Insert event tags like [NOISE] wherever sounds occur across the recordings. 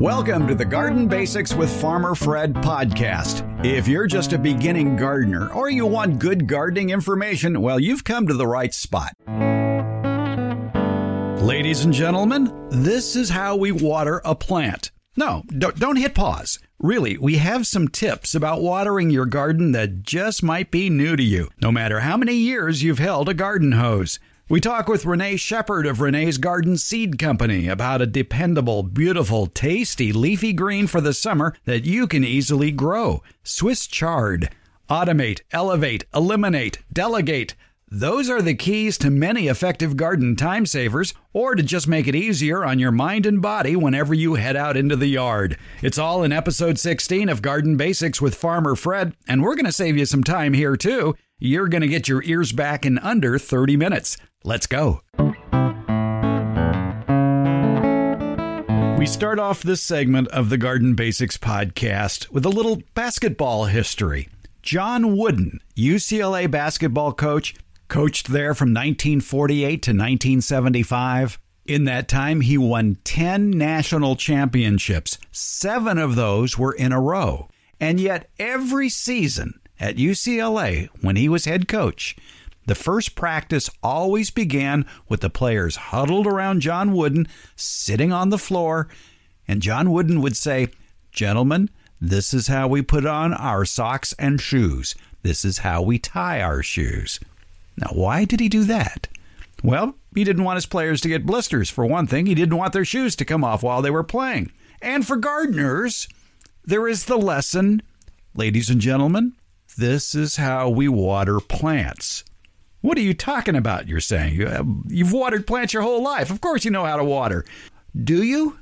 Welcome to the Garden Basics with Farmer Fred podcast. If you're just a beginning gardener or you want good gardening information, well, you've come to the right spot. Ladies and gentlemen, this is how we water a plant. No, don't hit pause. Really, we have some tips about watering your garden that just might be new to you, no matter how many years you've held a garden hose. We talk with Renee Shepherd of Renee's Garden Seed Company about a dependable, beautiful, tasty leafy green for the summer that you can easily grow. Swiss chard. Automate, elevate, eliminate, delegate. Those are the keys to many effective garden time savers, or to just make it easier on your mind and body whenever you head out into the yard. It's all in episode 16 of Garden Basics with Farmer Fred, and we're going to save you some time here too. You're going to get your ears back in under 30 minutes. Let's go. We start off this segment of the Garden Basics podcast with a little basketball history. John Wooden, UCLA basketball coach, coached there from 1948 to 1975. In that time, he won 10 national championships. Seven of those were in a row. And yet, every season at UCLA, when he was head coach, the first practice always began with the players huddled around John Wooden, sitting on the floor, and John Wooden would say, Gentlemen, this is how we put on our socks and shoes. This is how we tie our shoes. Now, why did he do that? Well, he didn't want his players to get blisters, for one thing. He didn't want their shoes to come off while they were playing. And for gardeners, there is the lesson, ladies and gentlemen, this is how we water plants. What are you talking about? You're saying uh, you've watered plants your whole life. Of course, you know how to water. Do you?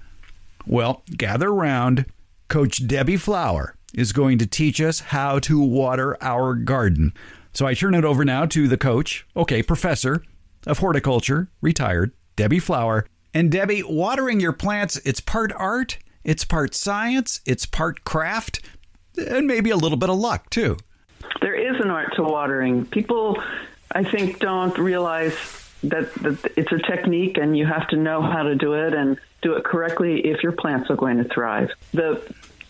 Well, gather round. Coach Debbie Flower is going to teach us how to water our garden. So I turn it over now to the coach, okay, professor of horticulture, retired, Debbie Flower. And Debbie, watering your plants, it's part art, it's part science, it's part craft, and maybe a little bit of luck too. There is an art to watering. People I think don't realize that, that it's a technique and you have to know how to do it and do it correctly if your plants are going to thrive. The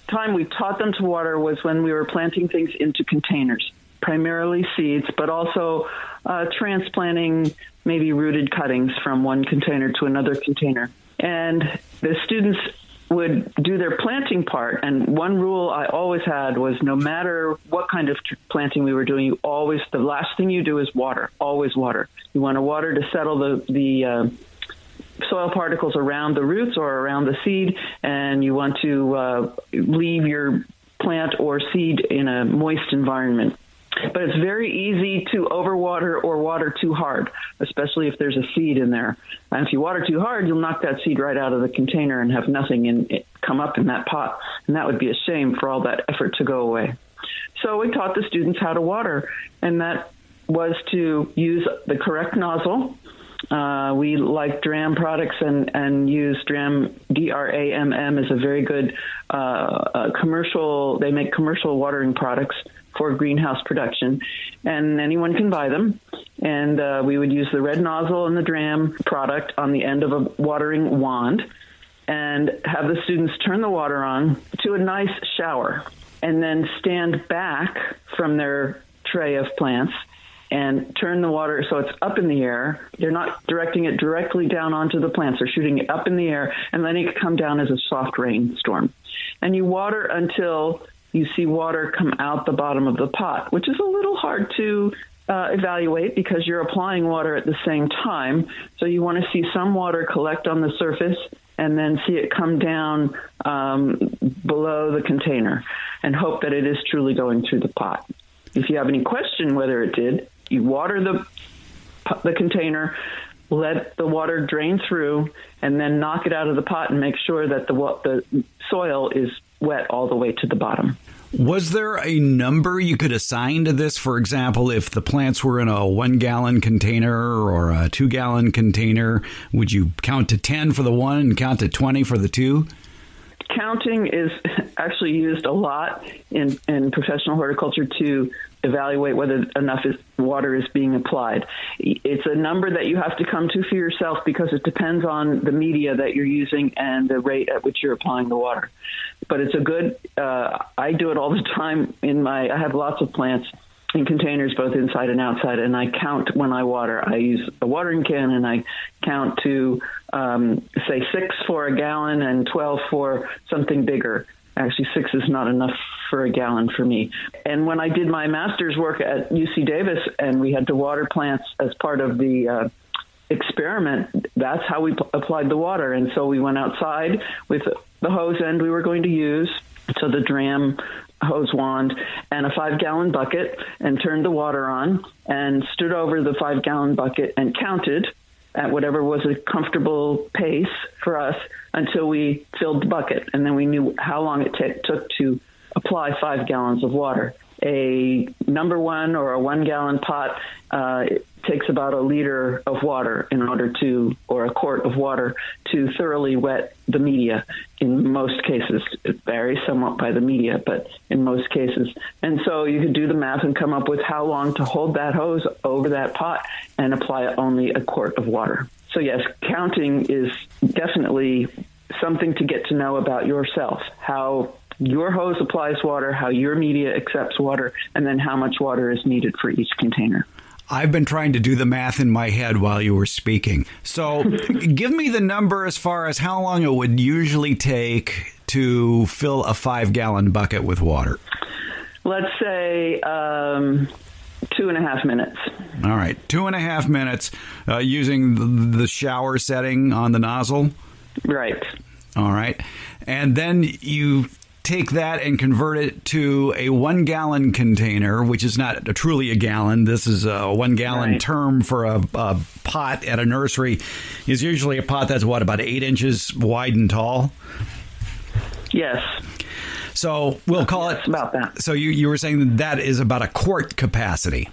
time we taught them to water was when we were planting things into containers, primarily seeds, but also uh, transplanting maybe rooted cuttings from one container to another container. And the students would do their planting part. And one rule I always had was no matter what kind of planting we were doing, you always, the last thing you do is water, always water. You want to water to settle the, the, uh, soil particles around the roots or around the seed, and you want to uh, leave your plant or seed in a moist environment. But it's very easy to overwater or water too hard, especially if there's a seed in there. And if you water too hard, you'll knock that seed right out of the container and have nothing in it come up in that pot. And that would be a shame for all that effort to go away. So we taught the students how to water, and that was to use the correct nozzle. Uh, we like Dramm products and, and use Dramm, D-R-A-M-M is a very good uh, uh, commercial, they make commercial watering products for greenhouse production, and anyone can buy them. And uh, we would use the red nozzle and the DRAM product on the end of a watering wand and have the students turn the water on to a nice shower and then stand back from their tray of plants and turn the water so it's up in the air. They're not directing it directly down onto the plants. They're shooting it up in the air and letting it come down as a soft rainstorm. And you water until you see water come out the bottom of the pot, which is a little hard to uh, evaluate because you're applying water at the same time. So you want to see some water collect on the surface and then see it come down um, below the container and hope that it is truly going through the pot. If you have any question whether it did, you water the the container, let the water drain through, and then knock it out of the pot and make sure that the the soil is wet all the way to the bottom. Was there a number you could assign to this? For example, if the plants were in a one gallon container or a two gallon container, would you count to 10 for the one and count to 20 for the two? Counting is [LAUGHS] actually used a lot in, in professional horticulture to evaluate whether enough is, water is being applied. It's a number that you have to come to for yourself because it depends on the media that you're using and the rate at which you're applying the water. But it's a good. Uh, I do it all the time in my. I have lots of plants in containers both inside and outside and i count when i water i use a watering can and i count to um, say six for a gallon and 12 for something bigger Actually, six is not enough for a gallon for me. And when I did my master's work at UC Davis and we had to water plants as part of the uh, experiment, that's how we applied the water. And so we went outside with the hose end we were going to use. So the Dramm hose wand and a five gallon bucket and turned the water on and stood over the five gallon bucket and counted at whatever was a comfortable pace for us until we filled the bucket. And then we knew how long it t- took to apply five gallons of water. A number one or a one gallon pot uh, takes about a liter of water in order to, or a quart of water to thoroughly wet the media. In most cases, it varies somewhat by the media, but in most cases. And so you could do the math and come up with how long to hold that hose over that pot and apply only a quart of water. So, yes, counting is definitely something to get to know about yourself, how your hose applies water, how your media accepts water, and then how much water is needed for each container. I've been trying to do the math in my head while you were speaking. So, [LAUGHS] give me the number as far as how long it would usually take to fill a five gallon bucket with water. Let's say um, two and a half minutes. All right, two and a half minutes uh, using the shower setting on the nozzle. Right. All right. And then you take that and convert it to a one gallon container, which is not a, truly a gallon. This is a one gallon right. term for a, a, pot at a nursery. Is usually a pot that's what about eight inches wide and tall. Yes. So we'll call yes, it about that. So you you were saying that, that is about a quart capacity.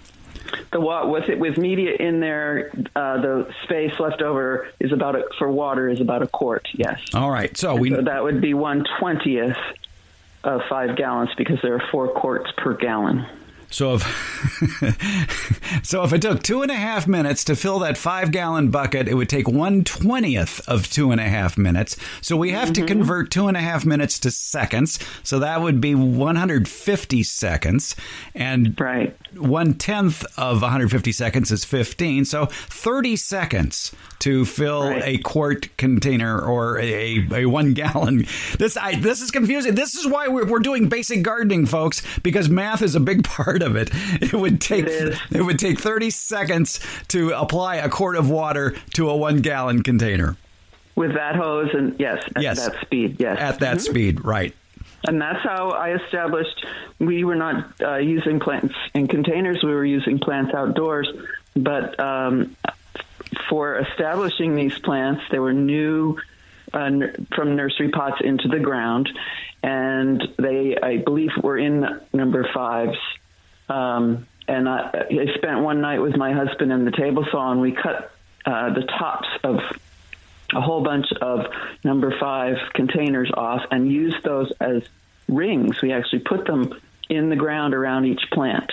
The what with it with media in there, uh, the space left over is about a, for water is about a quart. Yes. All right. So we so that would be one twentieth of five gallons because there are four quarts per gallon. So if [LAUGHS] so, if it took two and a half minutes to fill that five gallon bucket, it would take one twentieth of two and a half minutes. So we have mm-hmm. to convert two and a half minutes to seconds. So that would be 150 seconds, and right. one tenth of 150 seconds is 15. So 30 seconds to fill right. a quart container or a, a one gallon. This I, this is confusing. This is why we're, we're doing basic gardening, folks, because math is a big [LAUGHS] part of it. [LAUGHS] It would take it, it would take 30 seconds to apply a quart of water to a one gallon container. With that hose and yes, at yes. that speed, yes. At that mm-hmm. speed, right. And that's how I established we were not uh, using plants in containers, we were using plants outdoors. But um, for establishing these plants, they were new uh, from nursery pots into the ground, and they, I believe, were in number fives. Um, and I, I, spent one night with my husband in the table saw, and we cut uh, the tops of a whole bunch of number five containers off and used those as rings. We actually put them in the ground around each plant.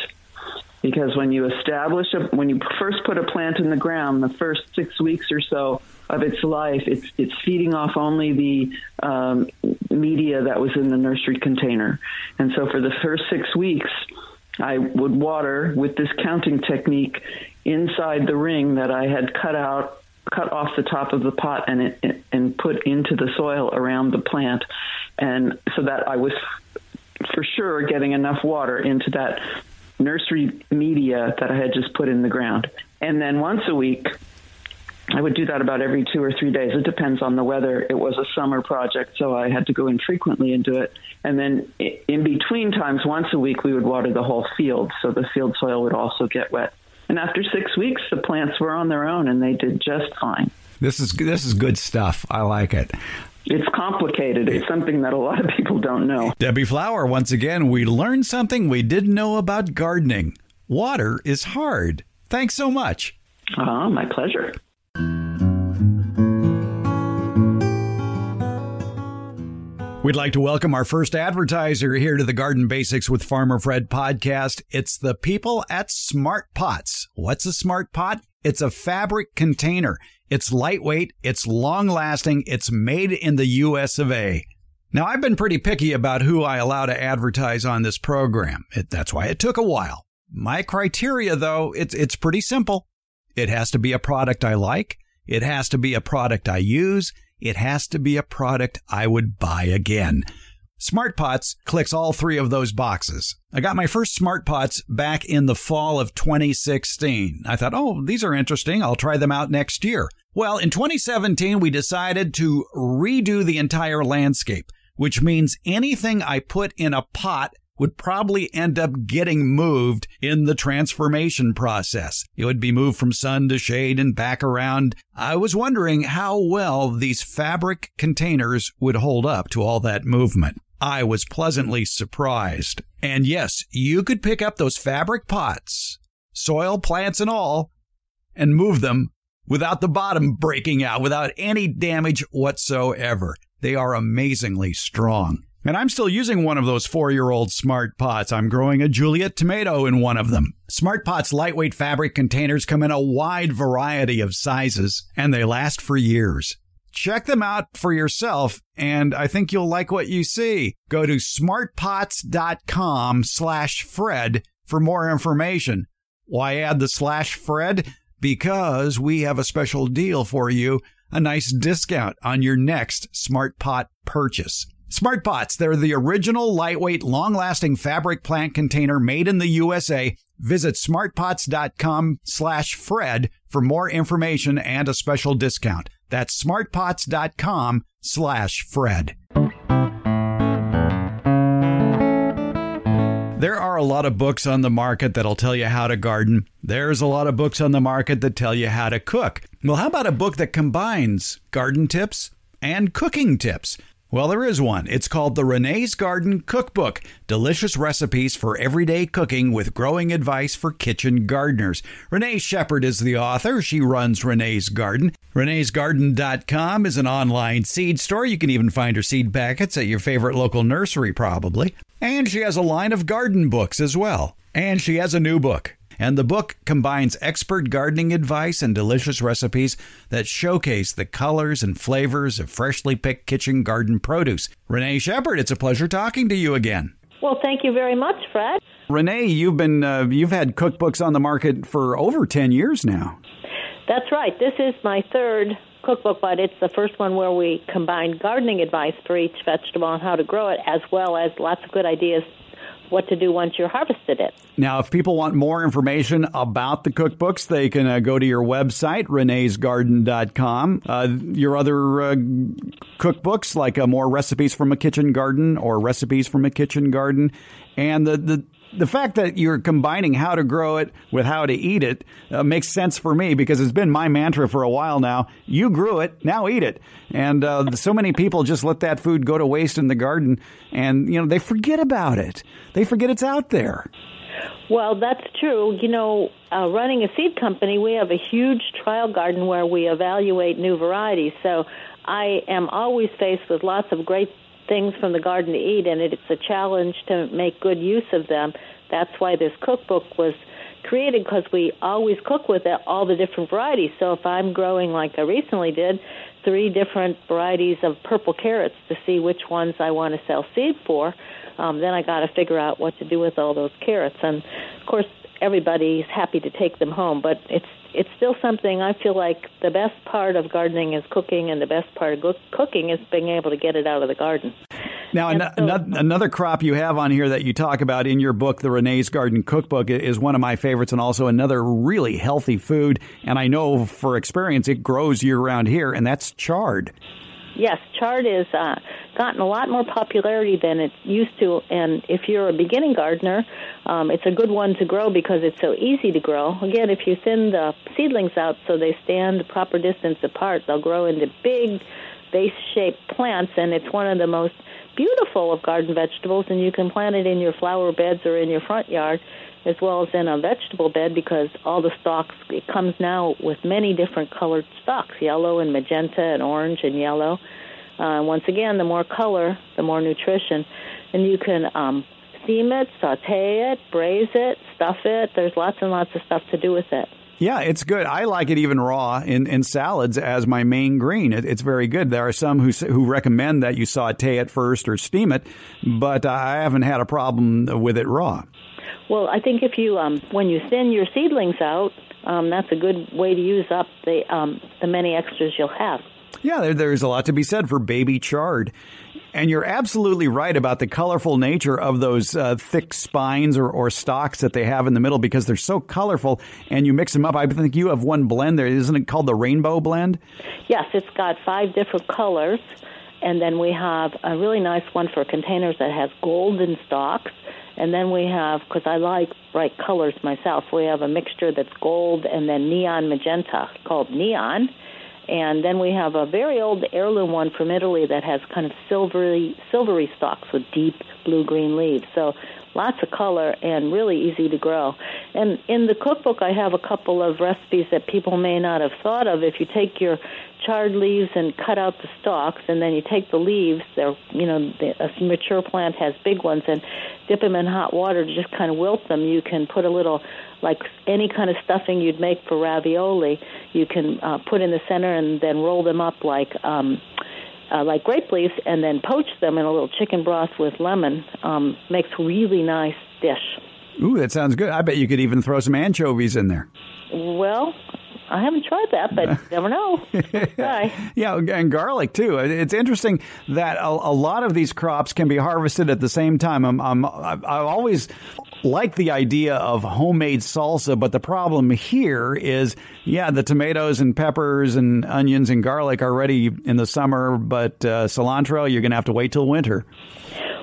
Because when you establish a, when you first put a plant in the ground, the first six weeks or so of its life, it's it's feeding off only the um, media that was in the nursery container, and so for the first six weeks, I would water with this counting technique inside the ring that I had cut out, cut off the top of the pot and it, and put into the soil around the plant, and so that I was for sure getting enough water into that nursery media that I had just put in the ground. And then once a week, I would do that about every two or three days. It depends on the weather. It was a summer project, so I had to go in frequently and do it. And then in between times, once a week, we would water the whole field, so the field soil would also get wet. And after six weeks, the plants were on their own and they did just fine. This is this is good stuff. I like it. It's complicated. It's something that a lot of people don't know. Debbie Flower, once again, we learned something we didn't know about gardening. Water is hard. Thanks so much. Ah, my pleasure. We'd like to welcome our first advertiser here to the Garden Basics with Farmer Fred podcast. It's the people at Smart Pots. What's a Smart Pot? It's a fabric container. It's lightweight, it's long lasting, it's made in the US of A. Now, I've been pretty picky about who I allow to advertise on this program. It, that's why it took a while. My criteria, though, it's, it's pretty simple. It has to be a product I like. It has to be a product I use it has to be a product I would buy again. Smart Pots clicks all three of those boxes. I got my first Smart Pots back in the fall of 2016. I thought, oh, these are interesting. I'll try them out next year. Well, in 2017, we decided to redo the entire landscape, which means anything I put in a pot would probably end up getting moved in the transformation process. It would be moved from sun to shade and back around. I was wondering how well these fabric containers would hold up to all that movement. I was pleasantly surprised. And yes, you could pick up those fabric pots, soil, plants, and all, and move them without the bottom breaking out, without any damage whatsoever. They are amazingly strong. And I'm still using one of those four year old Smart Pots. I'm growing a Juliet tomato in one of them. Smart Pot's lightweight fabric containers come in a wide variety of sizes, and they last for years. Check them out for yourself, and I think you'll like what you see. Go to smartpots.com slash Fred for more information. Why add the slash Fred? Because we have a special deal for you, a nice discount on your next Smart Pot purchase. Smart Pots, they're the original lightweight, long lasting fabric plant container made in the USA. Visit smartpots.com slash Fred for more information and a special discount. That's smartpots.com slash Fred. There are a lot of books on the market that'll tell you how to garden. There's a lot of books on the market that tell you how to cook. Well, how about a book that combines garden tips and cooking tips? Well, there is one. It's called the Renee's Garden Cookbook Delicious Recipes for Everyday Cooking with Growing Advice for Kitchen Gardeners. Renee Shepherd is the author. She runs Renee's Garden. Renee'sGarden.com is an online seed store. You can even find her seed packets at your favorite local nursery, probably. And she has a line of garden books as well. And she has a new book. And the book combines expert gardening advice and delicious recipes that showcase the colors and flavors of freshly picked kitchen garden produce. Renee Shepherd, it's a pleasure talking to you again. Well, thank you very much, Fred. Renee, you've been uh, you've had cookbooks on the market for over 10 years now. That's right. This is my third cookbook, but it's the first one where we combine gardening advice for each vegetable and how to grow it, as well as lots of good ideas what to do once you harvested it. Now, if people want more information about the cookbooks, they can uh, go to your website, reneesgarden.com. Uh, your other uh, cookbooks, like uh, more recipes from a kitchen garden or recipes from a kitchen garden. And the, the the fact that you're combining how to grow it with how to eat it uh, makes sense for me because it's been my mantra for a while now. You grew it, now eat it. And uh, so many people just let that food go to waste in the garden, and you know they forget about it. They forget it's out there. Well, that's true. You know, uh, running a seed company, we have a huge trial garden where we evaluate new varieties. So I am always faced with lots of great things from the garden to eat, and it's a challenge to make good use of them. That's why this cookbook was created because we always cook with it, all the different varieties. So if I'm growing, like I recently did, three different varieties of purple carrots to see which ones I want to sell seed for, um, then I got to figure out what to do with all those carrots. And of course, everybody's happy to take them home, but it's it's still something I feel like the best part of gardening is cooking, and the best part of cooking is being able to get it out of the garden. Now, an- so, another crop you have on here that you talk about in your book, the Renee's Garden Cookbook, is one of my favorites, and also another really healthy food. And I know for experience it grows year round here, and that's chard. Yes, chard has uh, gotten a lot more popularity than it used to. And if you're a beginning gardener, um, it's a good one to grow because it's so easy to grow. Again, if you thin the seedlings out so they stand the proper distance apart, they'll grow into big vase shaped plants, and it's one of the most beautiful of garden vegetables, and you can plant it in your flower beds or in your front yard as well as in a vegetable bed because all the stalks it comes now with many different colored stalks yellow and magenta and orange and yellow. Uh, once again the more color the more nutrition. And you can um, steam it saute it braise it stuff it. There's lots and lots of stuff to do with it yeah, it's good. I like it even raw in, in salads as my main green. It, it's very good. There are some who who recommend that you saute it first or steam it, but I haven't had a problem with it raw. Well, I think if you um, when you thin your seedlings out, um, that's a good way to use up the um, the many extras you'll have. Yeah, there, there's a lot to be said for baby chard. And you're absolutely right about the colorful nature of those uh, thick spines or, or stalks that they have in the middle because they're so colorful and you mix them up. I think you have one blend there. Isn't it called the rainbow blend? Yes, it's got five different colors. And then we have a really nice one for containers that has golden stalks. And then we have, because I like bright colors myself, we have a mixture that's gold and then neon magenta called Neon and then we have a very old heirloom one from Italy that has kind of silvery silvery stalks with deep blue green leaves. So lots of color and really easy to grow. And in the cookbook, I have a couple of recipes that people may not have thought of. If you take your chard leaves and cut out the stalks, and then you take the leaves, they're, you know, a mature plant has big ones, and dip them in hot water to just kind of wilt them. You can put a little, like any kind of stuffing you'd make for ravioli, you can uh, put in the center and then roll them up like, um, uh, like grape leaves and then poach them in a little chicken broth with lemon um, makes really nice dish. Ooh, that sounds good. I bet you could even throw some anchovies in there. Well, I haven't tried that, but [LAUGHS] never know. [LAUGHS] yeah, and garlic too. It's interesting that a, a, lot of these crops can be harvested at the same time. I'm, I'm, I always like the idea of homemade salsa, but the problem here is, yeah, the tomatoes and peppers and onions and garlic are ready in the summer, but uh, cilantro, you're going to have to wait till winter.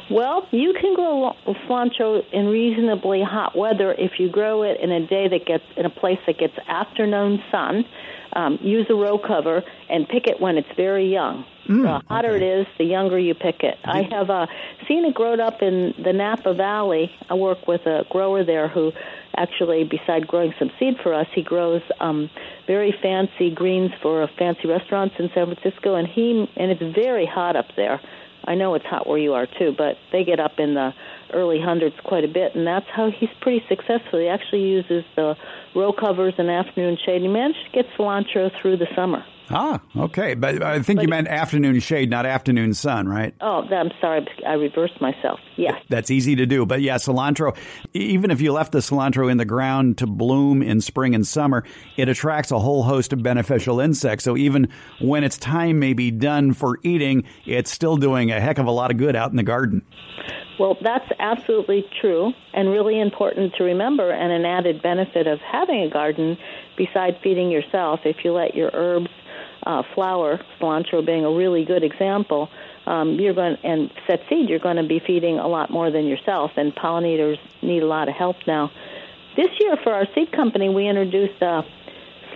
Well, you can grow cilantro in reasonably hot weather if you grow it in a day that gets in a place that gets afternoon sun. Um, use a row cover and pick it when it's very young. Mm, the hotter okay. it is, the younger you pick it. I have uh, seen it grow up in the Napa Valley. I work with a grower there who actually, beside growing some seed for us, he grows um, very fancy greens for fancy restaurants in San Francisco, and he and it's very hot up there. I know it's hot where you are too, but they get up in the early hundreds quite a bit, and that's how he's pretty successful. He actually uses the row covers and afternoon shade. He managed to get cilantro through the summer. Ah, okay. But I think but you meant afternoon shade, not afternoon sun, right? Oh, I'm sorry. I reversed myself. Yes. That's easy to do. But yeah, cilantro, even if you left the cilantro in the ground to bloom in spring and summer, it attracts a whole host of beneficial insects. So even when its time may be done for eating, it's still doing a heck of a lot of good out in the garden. Well, that's absolutely true and really important to remember, and an added benefit of having a garden besides feeding yourself. If you let your herbs uh, flower, cilantro being a really good example, um, you're going and set seed. You're going to be feeding a lot more than yourself, and pollinators need a lot of help now. This year, for our seed company, we introduced uh,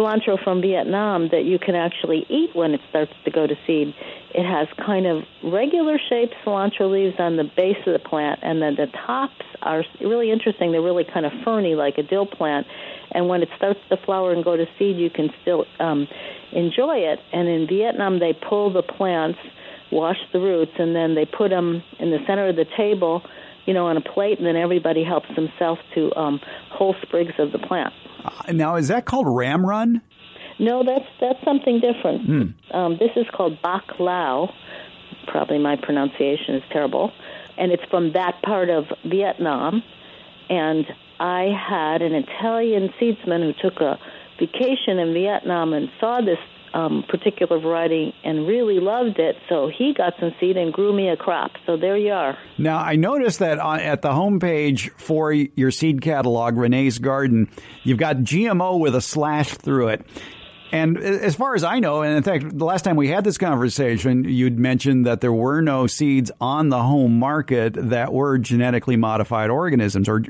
cilantro from Vietnam that you can actually eat when it starts to go to seed. It has kind of regular shaped cilantro leaves on the base of the plant, and then the tops are really interesting. They're really kind of ferny, like a dill plant. And when it starts to flower and go to seed, you can still um, enjoy it. And in Vietnam, they pull the plants, wash the roots, and then they put them in the center of the table, you know, on a plate, and then everybody helps themselves to um, whole sprigs of the plant. Uh, now, is that called ram run? No, that's that's something different. Mm. Um, this is called Bac Lieu. Probably my pronunciation is terrible, and it's from that part of Vietnam. And I had an Italian seedsman who took a vacation in Vietnam and saw this um, particular variety and really loved it. So he got some seed and grew me a crop. So there you are. Now, I noticed that on, at the homepage for your seed catalog, Renee's Garden, you've got GMO with a slash through it. And as far as I know, and in fact, the last time we had this conversation, you'd mentioned that there were no seeds on the home market that were genetically modified organisms, or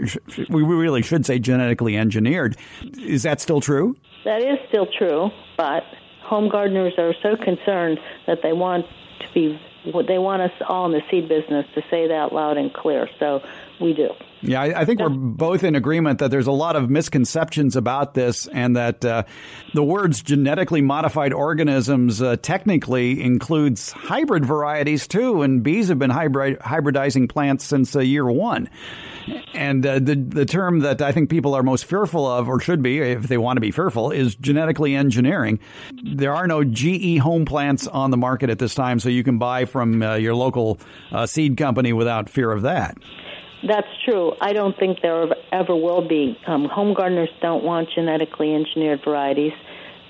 we really should say genetically engineered. Is that still true? That is still true, but home gardeners are so concerned that they want to be they want us all in the seed business to say that loud and clear. So we do. Yeah, I, I think we're both in agreement that there's a lot of misconceptions about this, and that uh, the words genetically modified organisms uh, technically includes hybrid varieties too, and bees have been hybrid, hybridizing plants since uh, year one. And uh, the the term that I think people are most fearful of, or should be, if they want to be fearful, is genetically engineering. There are no GE home plants on the market at this time, so you can buy from uh, your local uh, seed company without fear of that. That's true. I don't think there ever will be. Um, home gardeners don't want genetically engineered varieties.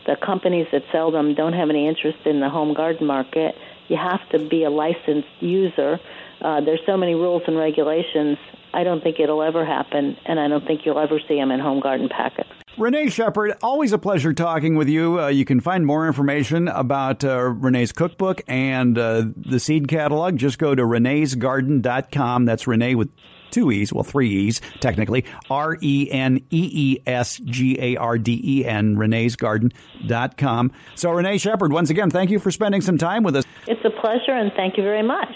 The companies that sell them don't have any interest in the home garden market. You have to be a licensed user. Uh, there's so many rules and regulations. I don't think it'll ever happen, and I don't think you'll ever see them in home garden packets. Renee Shepherd, always a pleasure talking with you. Uh, you can find more information about uh, Renee's cookbook and uh, the seed catalog. Just go to reneesgarden.com. That's Renee with two E's, well, three E's, technically. R E N E E S G A R D E N, reneesgarden.com. So, Renee Shepherd, once again, thank you for spending some time with us. It's a pleasure, and thank you very much.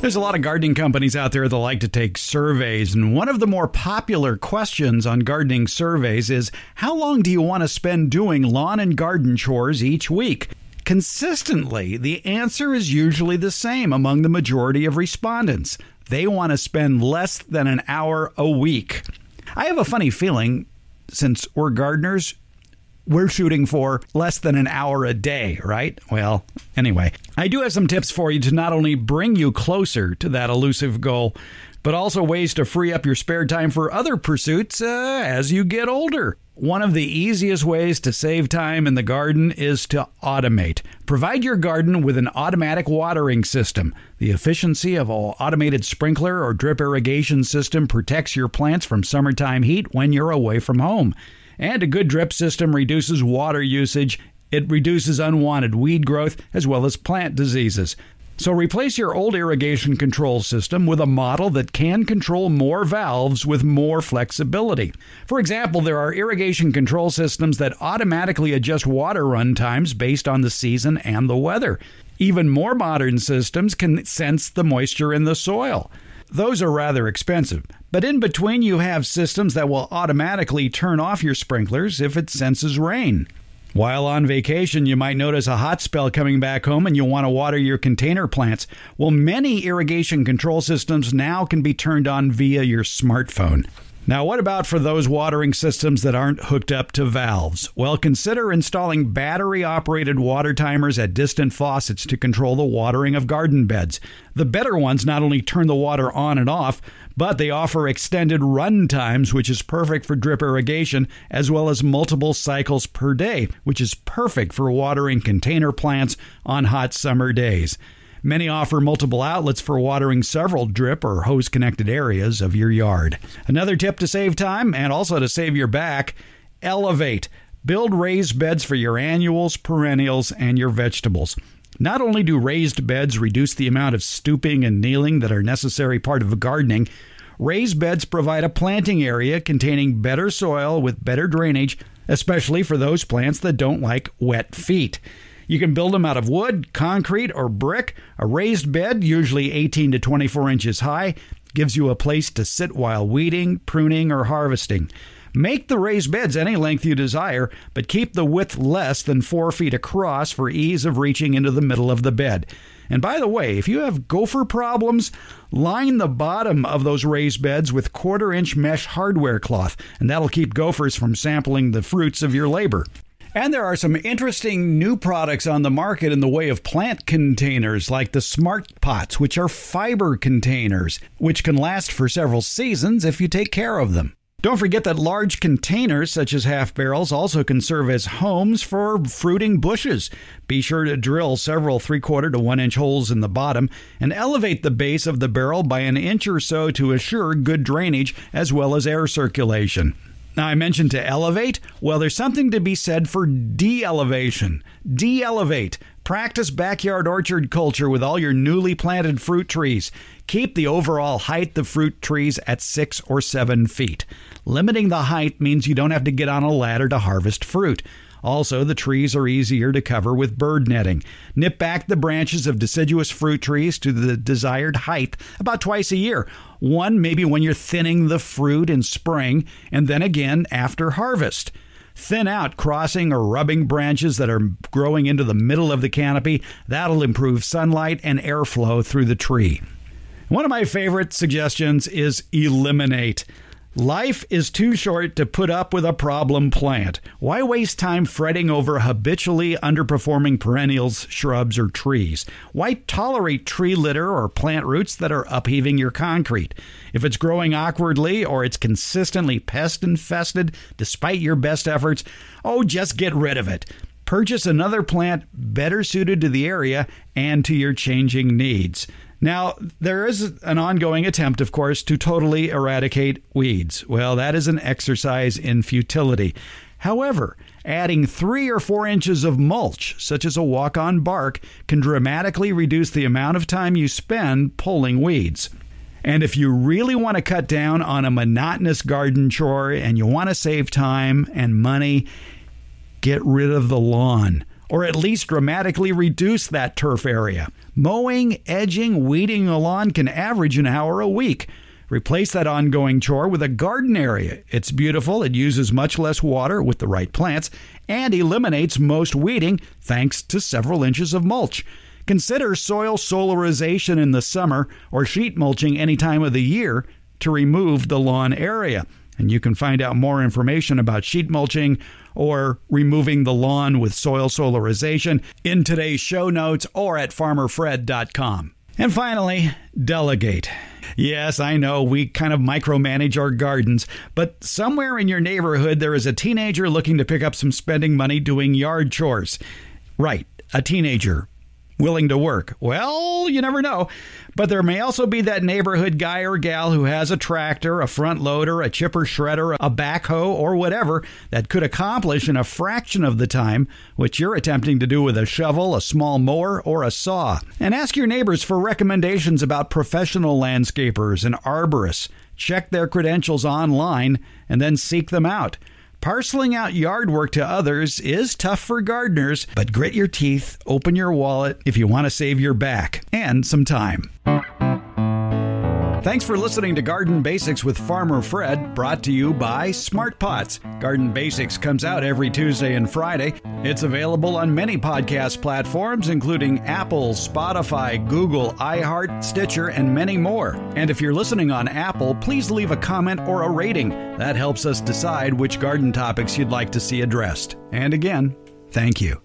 There's a lot of gardening companies out there that like to take surveys, and one of the more popular questions on gardening surveys is how long do you want to spend doing lawn and garden chores each week? Consistently, the answer is usually the same among the majority of respondents. They want to spend less than an hour a week. I have a funny feeling, since we're gardeners, we're shooting for less than an hour a day, right? Well, anyway, I do have some tips for you to not only bring you closer to that elusive goal, but also ways to free up your spare time for other pursuits uh, as you get older. One of the easiest ways to save time in the garden is to automate. Provide your garden with an automatic watering system. The efficiency of an automated sprinkler or drip irrigation system protects your plants from summertime heat when you're away from home. And a good drip system reduces water usage. It reduces unwanted weed growth as well as plant diseases. So replace your old irrigation control system with a model that can control more valves with more flexibility. For example, there are irrigation control systems that automatically adjust water run times based on the season and the weather. Even more modern systems can sense the moisture in the soil. Those are rather expensive, but in between you have systems that will automatically turn off your sprinklers if it senses rain. While on vacation, you might notice a hot spell coming back home and you'll want to water your container plants. Well, many irrigation control systems now can be turned on via your smartphone. Now, what about for those watering systems that aren't hooked up to valves? Well, consider installing battery operated water timers at distant faucets to control the watering of garden beds. The better ones not only turn the water on and off, but they offer extended run times, which is perfect for drip irrigation, as well as multiple cycles per day, which is perfect for watering container plants on hot summer days. Many offer multiple outlets for watering several drip or hose connected areas of your yard. Another tip to save time and also to save your back elevate. Build raised beds for your annuals, perennials, and your vegetables. Not only do raised beds reduce the amount of stooping and kneeling that are necessary part of gardening, raised beds provide a planting area containing better soil with better drainage, especially for those plants that don't like wet feet. You can build them out of wood, concrete, or brick. A raised bed, usually 18 to 24 inches high, gives you a place to sit while weeding, pruning, or harvesting. Make the raised beds any length you desire, but keep the width less than 4 feet across for ease of reaching into the middle of the bed. And by the way, if you have gopher problems, line the bottom of those raised beds with quarter inch mesh hardware cloth, and that'll keep gophers from sampling the fruits of your labor. And there are some interesting new products on the market in the way of plant containers, like the Smart Pots, which are fiber containers, which can last for several seasons if you take care of them. Don't forget that large containers, such as half barrels, also can serve as homes for fruiting bushes. Be sure to drill several three quarter to one inch holes in the bottom and elevate the base of the barrel by an inch or so to assure good drainage as well as air circulation. Now, I mentioned to elevate. Well, there's something to be said for de elevation. De elevate. Practice backyard orchard culture with all your newly planted fruit trees. Keep the overall height of fruit trees at six or seven feet. Limiting the height means you don't have to get on a ladder to harvest fruit. Also, the trees are easier to cover with bird netting. Nip back the branches of deciduous fruit trees to the desired height about twice a year. One maybe when you're thinning the fruit in spring, and then again after harvest. Thin out crossing or rubbing branches that are growing into the middle of the canopy. That'll improve sunlight and airflow through the tree. One of my favorite suggestions is eliminate. Life is too short to put up with a problem plant. Why waste time fretting over habitually underperforming perennials, shrubs, or trees? Why tolerate tree litter or plant roots that are upheaving your concrete? If it's growing awkwardly or it's consistently pest infested despite your best efforts, oh, just get rid of it. Purchase another plant better suited to the area and to your changing needs. Now, there is an ongoing attempt, of course, to totally eradicate weeds. Well, that is an exercise in futility. However, adding three or four inches of mulch, such as a walk on bark, can dramatically reduce the amount of time you spend pulling weeds. And if you really want to cut down on a monotonous garden chore and you want to save time and money, get rid of the lawn or at least dramatically reduce that turf area. Mowing, edging, weeding a lawn can average an hour a week. Replace that ongoing chore with a garden area. It's beautiful, it uses much less water with the right plants, and eliminates most weeding thanks to several inches of mulch. Consider soil solarization in the summer or sheet mulching any time of the year to remove the lawn area. And you can find out more information about sheet mulching or removing the lawn with soil solarization in today's show notes or at farmerfred.com. And finally, delegate. Yes, I know we kind of micromanage our gardens, but somewhere in your neighborhood there is a teenager looking to pick up some spending money doing yard chores. Right, a teenager willing to work. Well, you never know. But there may also be that neighborhood guy or gal who has a tractor, a front loader, a chipper shredder, a backhoe, or whatever that could accomplish in a fraction of the time what you're attempting to do with a shovel, a small mower, or a saw. And ask your neighbors for recommendations about professional landscapers and arborists. Check their credentials online and then seek them out. Parceling out yard work to others is tough for gardeners, but grit your teeth, open your wallet if you want to save your back and some time. Thanks for listening to Garden Basics with Farmer Fred, brought to you by Smart Pots. Garden Basics comes out every Tuesday and Friday. It's available on many podcast platforms, including Apple, Spotify, Google, iHeart, Stitcher, and many more. And if you're listening on Apple, please leave a comment or a rating. That helps us decide which garden topics you'd like to see addressed. And again, thank you.